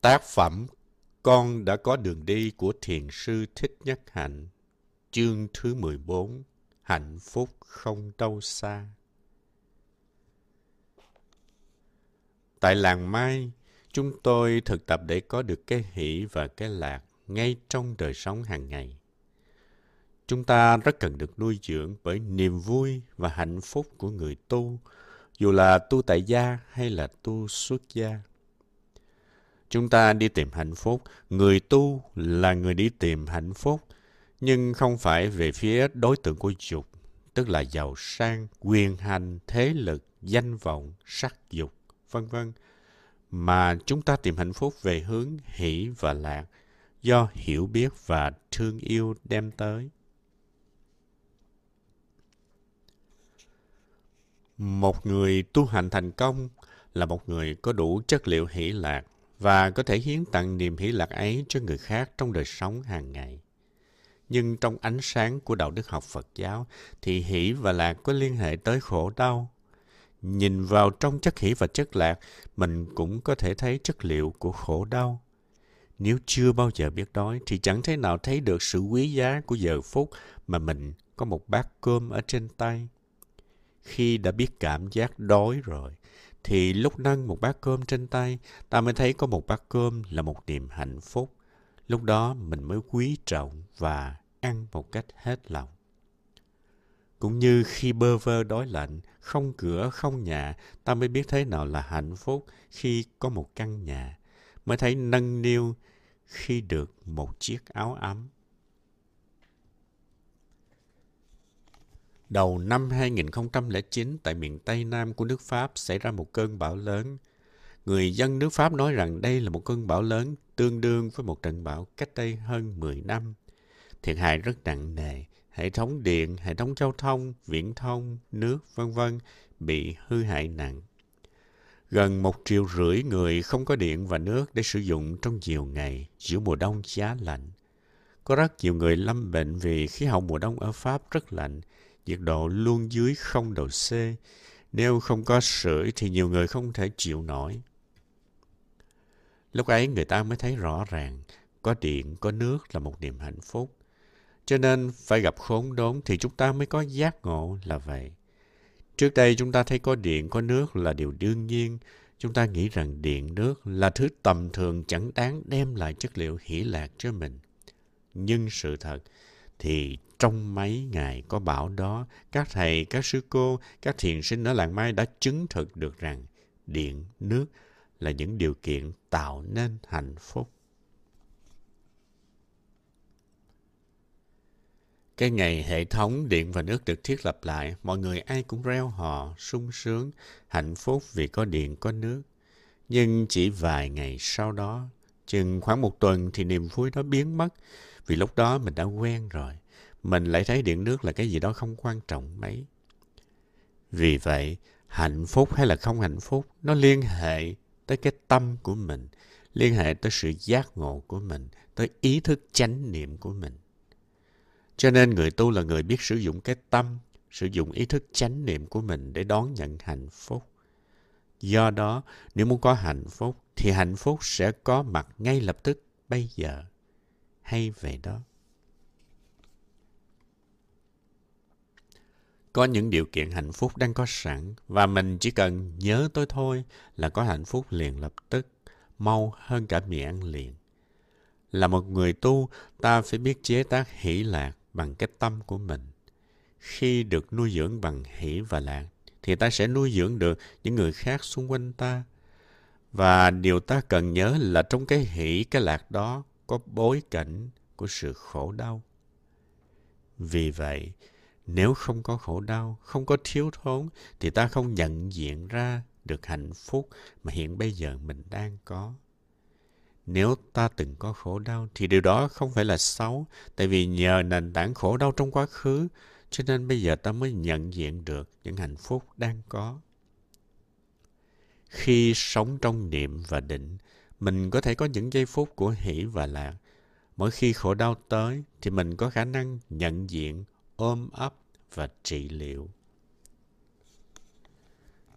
Tác phẩm Con đã có đường đi của Thiền sư Thích Nhất Hạnh Chương thứ 14 Hạnh phúc không đâu xa Tại làng Mai, chúng tôi thực tập để có được cái hỷ và cái lạc ngay trong đời sống hàng ngày. Chúng ta rất cần được nuôi dưỡng bởi niềm vui và hạnh phúc của người tu, dù là tu tại gia hay là tu xuất gia. Chúng ta đi tìm hạnh phúc, người tu là người đi tìm hạnh phúc, nhưng không phải về phía đối tượng của dục, tức là giàu sang, quyền hành, thế lực, danh vọng, sắc dục, vân vân, mà chúng ta tìm hạnh phúc về hướng hỷ và lạc, do hiểu biết và thương yêu đem tới. Một người tu hành thành công là một người có đủ chất liệu hỷ lạc và có thể hiến tặng niềm hỷ lạc ấy cho người khác trong đời sống hàng ngày. Nhưng trong ánh sáng của đạo đức học Phật giáo thì hỷ và lạc có liên hệ tới khổ đau. Nhìn vào trong chất hỷ và chất lạc, mình cũng có thể thấy chất liệu của khổ đau. Nếu chưa bao giờ biết đói thì chẳng thể nào thấy được sự quý giá của giờ phút mà mình có một bát cơm ở trên tay. Khi đã biết cảm giác đói rồi, thì lúc nâng một bát cơm trên tay, ta mới thấy có một bát cơm là một niềm hạnh phúc. Lúc đó mình mới quý trọng và ăn một cách hết lòng. Cũng như khi bơ vơ đói lạnh, không cửa, không nhà, ta mới biết thế nào là hạnh phúc khi có một căn nhà, mới thấy nâng niu khi được một chiếc áo ấm. Đầu năm 2009 tại miền Tây Nam của nước Pháp xảy ra một cơn bão lớn. Người dân nước Pháp nói rằng đây là một cơn bão lớn tương đương với một trận bão cách đây hơn 10 năm. Thiệt hại rất nặng nề, hệ thống điện, hệ thống giao thông, viễn thông, nước, vân vân bị hư hại nặng. Gần một triệu rưỡi người không có điện và nước để sử dụng trong nhiều ngày giữa mùa đông giá lạnh. Có rất nhiều người lâm bệnh vì khí hậu mùa đông ở Pháp rất lạnh, nhiệt độ luôn dưới 0 độ C. Nếu không có sưởi thì nhiều người không thể chịu nổi. Lúc ấy người ta mới thấy rõ ràng có điện, có nước là một niềm hạnh phúc. Cho nên phải gặp khốn đốn thì chúng ta mới có giác ngộ là vậy. Trước đây chúng ta thấy có điện, có nước là điều đương nhiên. Chúng ta nghĩ rằng điện, nước là thứ tầm thường chẳng đáng đem lại chất liệu hỷ lạc cho mình. Nhưng sự thật thì trong mấy ngày có bão đó, các thầy, các sư cô, các thiền sinh ở làng Mai đã chứng thực được rằng điện, nước là những điều kiện tạo nên hạnh phúc. Cái ngày hệ thống điện và nước được thiết lập lại, mọi người ai cũng reo hò, sung sướng, hạnh phúc vì có điện, có nước. Nhưng chỉ vài ngày sau đó, chừng khoảng một tuần thì niềm vui đó biến mất, vì lúc đó mình đã quen rồi mình lại thấy điện nước là cái gì đó không quan trọng mấy. Vì vậy, hạnh phúc hay là không hạnh phúc, nó liên hệ tới cái tâm của mình, liên hệ tới sự giác ngộ của mình, tới ý thức chánh niệm của mình. Cho nên người tu là người biết sử dụng cái tâm, sử dụng ý thức chánh niệm của mình để đón nhận hạnh phúc. Do đó, nếu muốn có hạnh phúc, thì hạnh phúc sẽ có mặt ngay lập tức bây giờ. Hay vậy đó. Có những điều kiện hạnh phúc đang có sẵn và mình chỉ cần nhớ tới thôi là có hạnh phúc liền lập tức, mau hơn cả mì ăn liền. Là một người tu, ta phải biết chế tác hỷ lạc bằng cái tâm của mình. Khi được nuôi dưỡng bằng hỷ và lạc, thì ta sẽ nuôi dưỡng được những người khác xung quanh ta. Và điều ta cần nhớ là trong cái hỷ, cái lạc đó có bối cảnh của sự khổ đau. Vì vậy, nếu không có khổ đau, không có thiếu thốn, thì ta không nhận diện ra được hạnh phúc mà hiện bây giờ mình đang có. Nếu ta từng có khổ đau, thì điều đó không phải là xấu, tại vì nhờ nền tảng khổ đau trong quá khứ, cho nên bây giờ ta mới nhận diện được những hạnh phúc đang có. Khi sống trong niệm và định, mình có thể có những giây phút của hỷ và lạc. Mỗi khi khổ đau tới, thì mình có khả năng nhận diện, ôm ấp và trị liệu.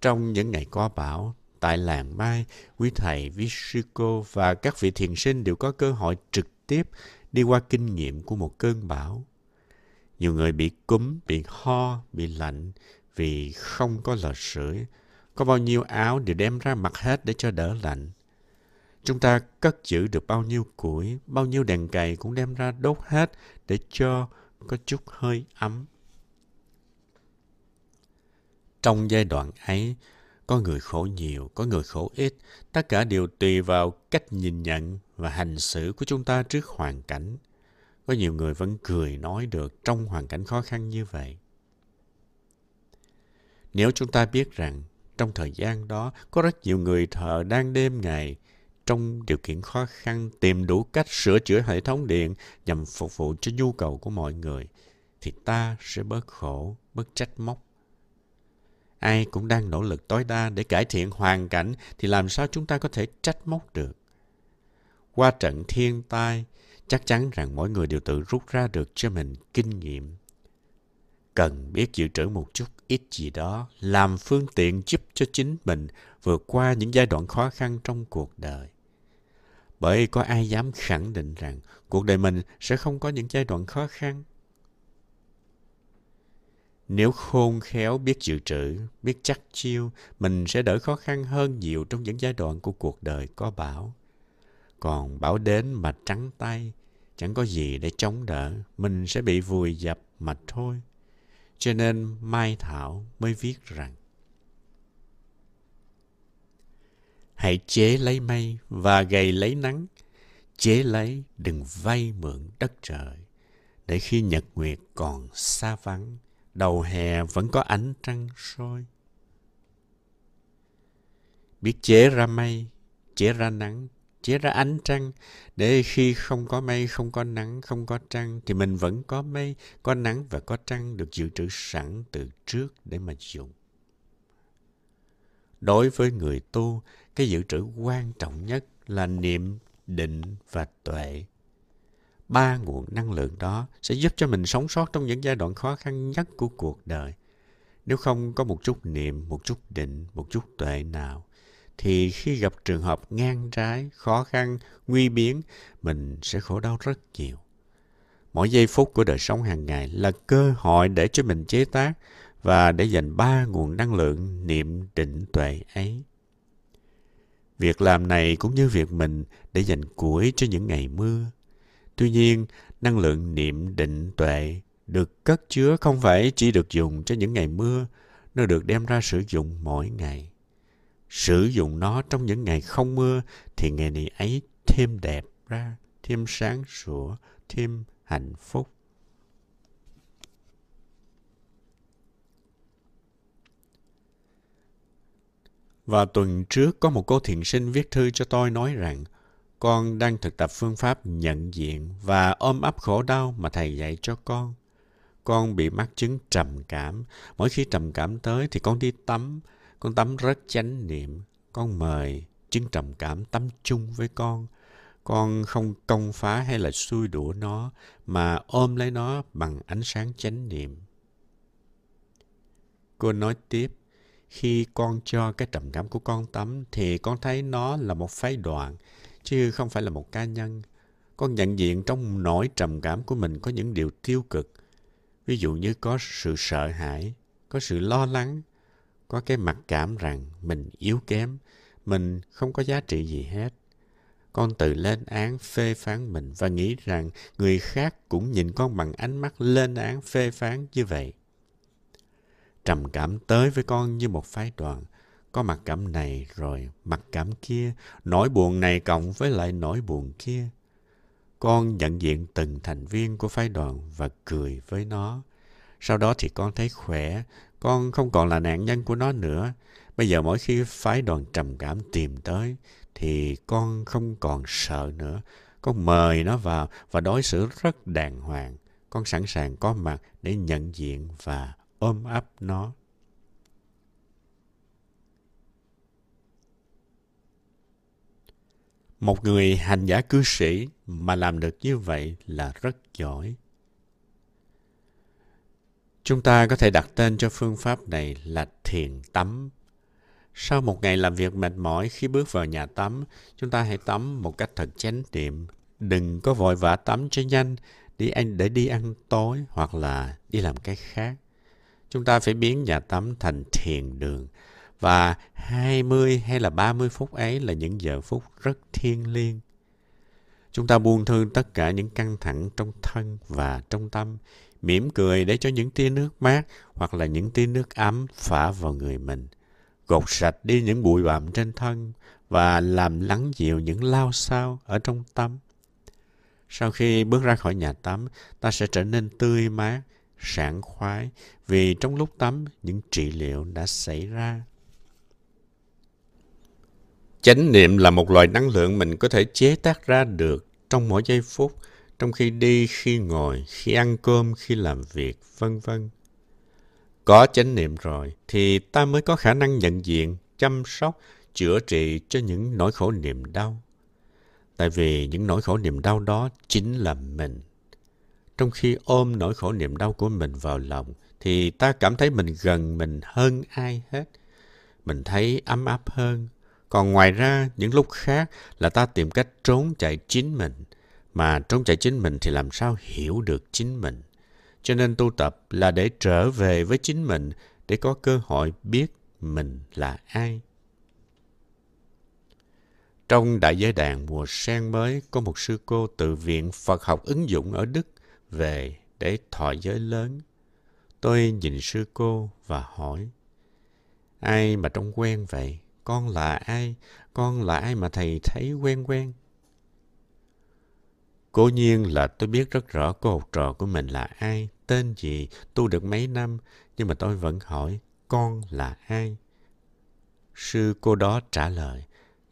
Trong những ngày có bão, tại làng Mai, quý thầy, vishiko và các vị thiền sinh đều có cơ hội trực tiếp đi qua kinh nghiệm của một cơn bão. Nhiều người bị cúm, bị ho, bị lạnh vì không có lò sưởi. Có bao nhiêu áo đều đem ra mặc hết để cho đỡ lạnh. Chúng ta cất giữ được bao nhiêu củi, bao nhiêu đèn cày cũng đem ra đốt hết để cho có chút hơi ấm. Trong giai đoạn ấy, có người khổ nhiều, có người khổ ít. Tất cả đều tùy vào cách nhìn nhận và hành xử của chúng ta trước hoàn cảnh. Có nhiều người vẫn cười nói được trong hoàn cảnh khó khăn như vậy. Nếu chúng ta biết rằng trong thời gian đó có rất nhiều người thợ đang đêm ngày trong điều kiện khó khăn tìm đủ cách sửa chữa hệ thống điện nhằm phục vụ cho nhu cầu của mọi người thì ta sẽ bớt khổ, bớt trách móc. Ai cũng đang nỗ lực tối đa để cải thiện hoàn cảnh thì làm sao chúng ta có thể trách móc được. Qua trận thiên tai, chắc chắn rằng mỗi người đều tự rút ra được cho mình kinh nghiệm. Cần biết dự trữ một chút ít gì đó, làm phương tiện giúp cho chính mình vượt qua những giai đoạn khó khăn trong cuộc đời. Bởi có ai dám khẳng định rằng cuộc đời mình sẽ không có những giai đoạn khó khăn. Nếu khôn khéo biết dự trữ, biết chắc chiêu, mình sẽ đỡ khó khăn hơn nhiều trong những giai đoạn của cuộc đời có bão. Còn bão đến mà trắng tay, chẳng có gì để chống đỡ, mình sẽ bị vùi dập mà thôi. Cho nên Mai Thảo mới viết rằng Hãy chế lấy mây và gầy lấy nắng, chế lấy đừng vay mượn đất trời, để khi nhật nguyệt còn xa vắng, đầu hè vẫn có ánh trăng soi. Biết chế ra mây, chế ra nắng, chế ra ánh trăng, để khi không có mây, không có nắng, không có trăng, thì mình vẫn có mây, có nắng và có trăng được dự trữ sẵn từ trước để mà dùng. Đối với người tu, cái dự trữ quan trọng nhất là niệm, định và tuệ. Ba nguồn năng lượng đó sẽ giúp cho mình sống sót trong những giai đoạn khó khăn nhất của cuộc đời. Nếu không có một chút niệm, một chút định, một chút tuệ nào, thì khi gặp trường hợp ngang trái, khó khăn, nguy biến, mình sẽ khổ đau rất nhiều. Mỗi giây phút của đời sống hàng ngày là cơ hội để cho mình chế tác và để dành ba nguồn năng lượng niệm định tuệ ấy. Việc làm này cũng như việc mình để dành củi cho những ngày mưa. Tuy nhiên, năng lượng niệm định tuệ được cất chứa không phải chỉ được dùng cho những ngày mưa, nó được đem ra sử dụng mỗi ngày. Sử dụng nó trong những ngày không mưa thì ngày này ấy thêm đẹp ra, thêm sáng sủa, thêm hạnh phúc. Và tuần trước có một cô thiện sinh viết thư cho tôi nói rằng con đang thực tập phương pháp nhận diện và ôm ấp khổ đau mà thầy dạy cho con. Con bị mắc chứng trầm cảm. Mỗi khi trầm cảm tới thì con đi tắm. Con tắm rất chánh niệm. Con mời chứng trầm cảm tắm chung với con. Con không công phá hay là xui đũa nó mà ôm lấy nó bằng ánh sáng chánh niệm. Cô nói tiếp, khi con cho cái trầm cảm của con tắm thì con thấy nó là một phái đoạn chứ không phải là một cá nhân. Con nhận diện trong nỗi trầm cảm của mình có những điều tiêu cực. Ví dụ như có sự sợ hãi, có sự lo lắng, có cái mặc cảm rằng mình yếu kém, mình không có giá trị gì hết. Con tự lên án phê phán mình và nghĩ rằng người khác cũng nhìn con bằng ánh mắt lên án phê phán như vậy. Trầm cảm tới với con như một phái đoàn. Có mặt cảm này rồi mặt cảm kia, nỗi buồn này cộng với lại nỗi buồn kia. Con nhận diện từng thành viên của phái đoàn và cười với nó. Sau đó thì con thấy khỏe, con không còn là nạn nhân của nó nữa. Bây giờ mỗi khi phái đoàn trầm cảm tìm tới, thì con không còn sợ nữa. Con mời nó vào và đối xử rất đàng hoàng. Con sẵn sàng có mặt để nhận diện và ôm ấp nó. Một người hành giả cư sĩ mà làm được như vậy là rất giỏi. Chúng ta có thể đặt tên cho phương pháp này là thiền tắm. Sau một ngày làm việc mệt mỏi khi bước vào nhà tắm, chúng ta hãy tắm một cách thật chánh niệm. Đừng có vội vã tắm cho nhanh đi ăn để đi ăn tối hoặc là đi làm cái khác. Chúng ta phải biến nhà tắm thành thiền đường và 20 hay là 30 phút ấy là những giờ phút rất thiêng liêng. Chúng ta buông thư tất cả những căng thẳng trong thân và trong tâm, mỉm cười để cho những tia nước mát hoặc là những tia nước ấm phả vào người mình – gột sạch đi những bụi bặm trên thân và làm lắng dịu những lao sao ở trong tâm. Sau khi bước ra khỏi nhà tắm, ta sẽ trở nên tươi mát, sảng khoái vì trong lúc tắm những trị liệu đã xảy ra. Chánh niệm là một loại năng lượng mình có thể chế tác ra được trong mỗi giây phút, trong khi đi, khi ngồi, khi ăn cơm, khi làm việc, vân vân. Có chánh niệm rồi thì ta mới có khả năng nhận diện, chăm sóc, chữa trị cho những nỗi khổ niềm đau. Tại vì những nỗi khổ niềm đau đó chính là mình. Trong khi ôm nỗi khổ niềm đau của mình vào lòng thì ta cảm thấy mình gần mình hơn ai hết. Mình thấy ấm áp hơn. Còn ngoài ra, những lúc khác là ta tìm cách trốn chạy chính mình. Mà trốn chạy chính mình thì làm sao hiểu được chính mình. Cho nên tu tập là để trở về với chính mình, để có cơ hội biết mình là ai. Trong Đại giới đàn mùa sen mới có một sư cô từ viện Phật học ứng dụng ở Đức về để thọ giới lớn. Tôi nhìn sư cô và hỏi, ai mà trông quen vậy? Con là ai? Con là ai mà thầy thấy quen quen? Cố nhiên là tôi biết rất rõ cô học trò của mình là ai, tên gì, tu được mấy năm, nhưng mà tôi vẫn hỏi con là ai. Sư cô đó trả lời,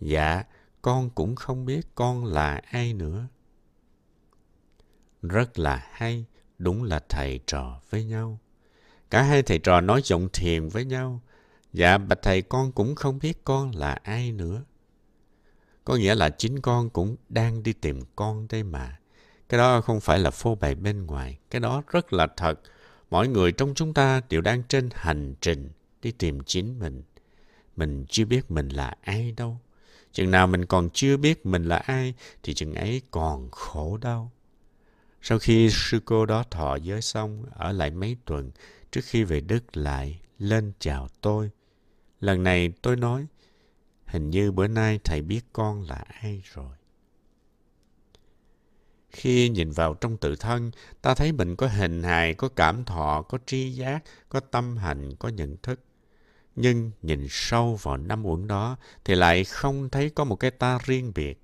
dạ, con cũng không biết con là ai nữa. Rất là hay, đúng là thầy trò với nhau. Cả hai thầy trò nói giọng thiền với nhau. Dạ, bạch thầy con cũng không biết con là ai nữa. Có nghĩa là chính con cũng đang đi tìm con đây mà. Cái đó không phải là phô bày bên ngoài. Cái đó rất là thật. Mỗi người trong chúng ta đều đang trên hành trình đi tìm chính mình. Mình chưa biết mình là ai đâu. Chừng nào mình còn chưa biết mình là ai thì chừng ấy còn khổ đau. Sau khi sư cô đó thọ giới xong, ở lại mấy tuần, trước khi về Đức lại, lên chào tôi. Lần này tôi nói, Hình như bữa nay thầy biết con là ai rồi. Khi nhìn vào trong tự thân, ta thấy mình có hình hài, có cảm thọ, có tri giác, có tâm hành, có nhận thức. Nhưng nhìn sâu vào năm uẩn đó thì lại không thấy có một cái ta riêng biệt.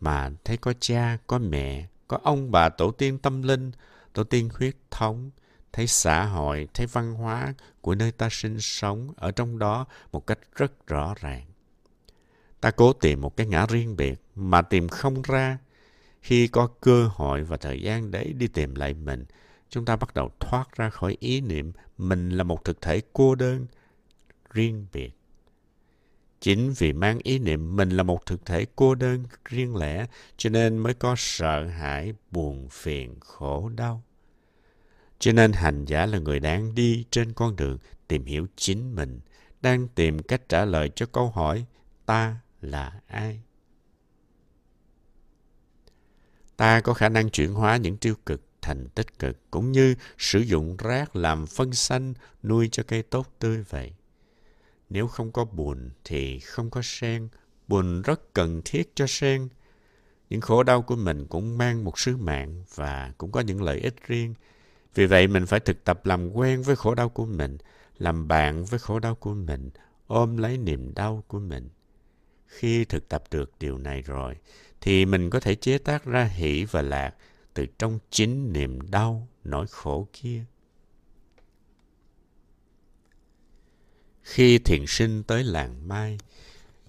Mà thấy có cha, có mẹ, có ông bà tổ tiên tâm linh, tổ tiên huyết thống, thấy xã hội, thấy văn hóa của nơi ta sinh sống ở trong đó một cách rất rõ ràng. Ta cố tìm một cái ngã riêng biệt mà tìm không ra. Khi có cơ hội và thời gian để đi tìm lại mình, chúng ta bắt đầu thoát ra khỏi ý niệm mình là một thực thể cô đơn, riêng biệt. Chính vì mang ý niệm mình là một thực thể cô đơn, riêng lẻ, cho nên mới có sợ hãi, buồn phiền, khổ đau. Cho nên hành giả là người đang đi trên con đường tìm hiểu chính mình, đang tìm cách trả lời cho câu hỏi ta là ai ta có khả năng chuyển hóa những tiêu cực thành tích cực cũng như sử dụng rác làm phân xanh nuôi cho cây tốt tươi vậy nếu không có buồn thì không có sen. Buồn rất cần thiết cho sen. Những khổ đau của mình cũng mang một sứ mạng và cũng có những lợi ích riêng. Vì vậy mình phải thực tập làm quen với khổ đau của mình làm bạn với khổ đau của mình ôm lấy niềm đau của mình. Khi thực tập được điều này rồi, thì mình có thể chế tác ra hỷ và lạc từ trong chính niềm đau, nỗi khổ kia. Khi thiền sinh tới làng Mai,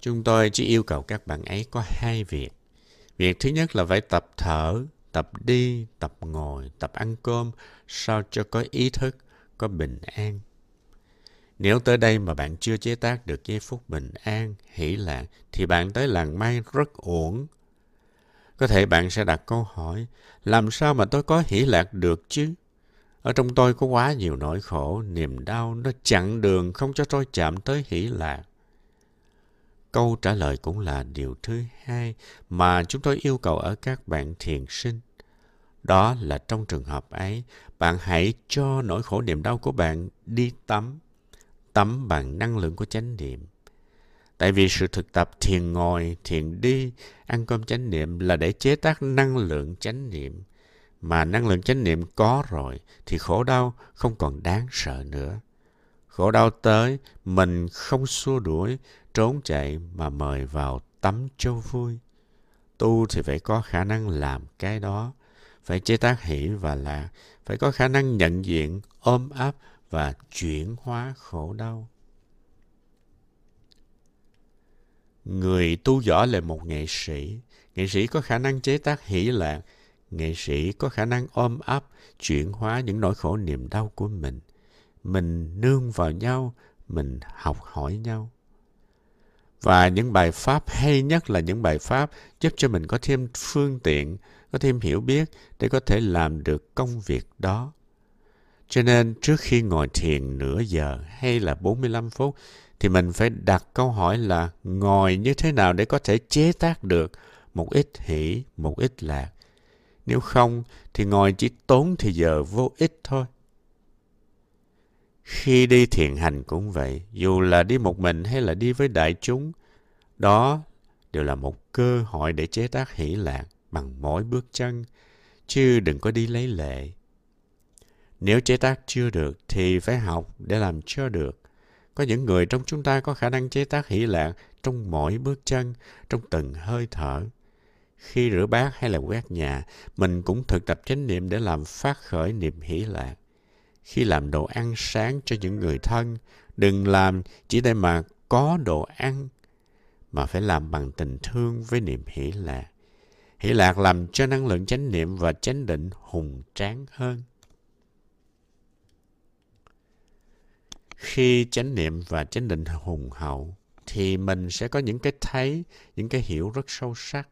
chúng tôi chỉ yêu cầu các bạn ấy có hai việc. Việc thứ nhất là phải tập thở, tập đi, tập ngồi, tập ăn cơm, sao cho có ý thức, có bình an. Nếu tới đây mà bạn chưa chế tác được giây phút bình an, hỷ lạc, thì bạn tới làng Mai rất uổng. Có thể bạn sẽ đặt câu hỏi, làm sao mà tôi có hỷ lạc được chứ? Ở trong tôi có quá nhiều nỗi khổ, niềm đau, nó chặn đường không cho tôi chạm tới hỷ lạc. câu trả lời cũng là điều thứ hai mà chúng tôi yêu cầu ở các bạn thiền sinh. Đó là trong trường hợp ấy, bạn hãy cho nỗi khổ niềm đau của bạn đi tắm. Tắm bằng năng lượng của chánh niệm. Tại vì sự thực tập thiền ngồi, thiền đi, ăn cơm chánh niệm là để chế tác năng lượng chánh niệm. Mà năng lượng chánh niệm có rồi thì khổ đau không còn đáng sợ nữa. Khổ đau tới, mình không xua đuổi, trốn chạy mà mời vào tắm cho vui. Tu thì phải có khả năng làm cái đó, phải chế tác hỷ và lạc, phải có khả năng nhận diện, ôm áp và chuyển hóa khổ đau. Người tu võ là một nghệ sĩ. Nghệ sĩ có khả năng chế tác hỷ lạc. Nghệ sĩ có khả năng ôm ấp, chuyển hóa những nỗi khổ niềm đau của mình. Mình nương vào nhau, mình học hỏi nhau. Và những bài pháp hay nhất là những bài pháp giúp cho mình có thêm phương tiện, có thêm hiểu biết để có thể làm được công việc đó. Cho nên trước khi ngồi thiền nửa giờ hay là 45 phút thì mình phải đặt câu hỏi là ngồi như thế nào để có thể chế tác được một ít hỷ, một ít lạc. Nếu không thì ngồi chỉ tốn thì giờ vô ích thôi. Khi đi thiền hành cũng vậy, dù là đi một mình hay là đi với đại chúng, đó đều là một cơ hội để chế tác hỷ lạc bằng mỗi bước chân, chứ đừng có đi lấy lệ. Nếu chế tác chưa được thì phải học để làm cho được. Có những người trong chúng ta có khả năng chế tác hỷ lạc trong mỗi bước chân, trong từng hơi thở. Khi rửa bát hay là quét nhà, mình cũng thực tập chánh niệm để làm phát khởi niềm hỷ lạc. Khi làm đồ ăn sáng cho những người thân, đừng làm chỉ để mà có đồ ăn, mà phải làm bằng tình thương với niềm hỷ lạc. Hỷ lạc làm cho năng lượng chánh niệm và chánh định hùng tráng hơn. khi chánh niệm và chánh định hùng hậu thì mình sẽ có những cái thấy những cái hiểu rất sâu sắc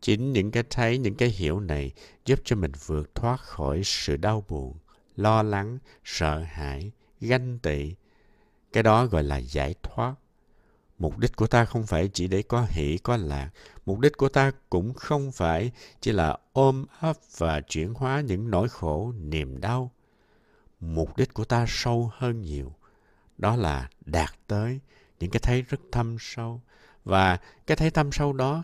chính những cái thấy, những cái hiểu này giúp cho mình vượt thoát khỏi sự đau buồn, lo lắng, sợ hãi, ganh tị. Cái đó gọi là giải thoát. Mục đích của ta không phải chỉ để có hỷ, có lạc. Mục đích của ta cũng không phải chỉ là ôm ấp và chuyển hóa những nỗi khổ, niềm đau. Mục đích của ta sâu hơn nhiều. Đó là đạt tới những cái thấy rất thâm sâu. Và cái thấy thâm sâu đó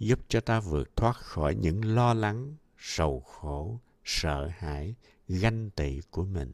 giúp cho ta vượt thoát khỏi những lo lắng, sầu khổ, sợ hãi, ganh tị của mình.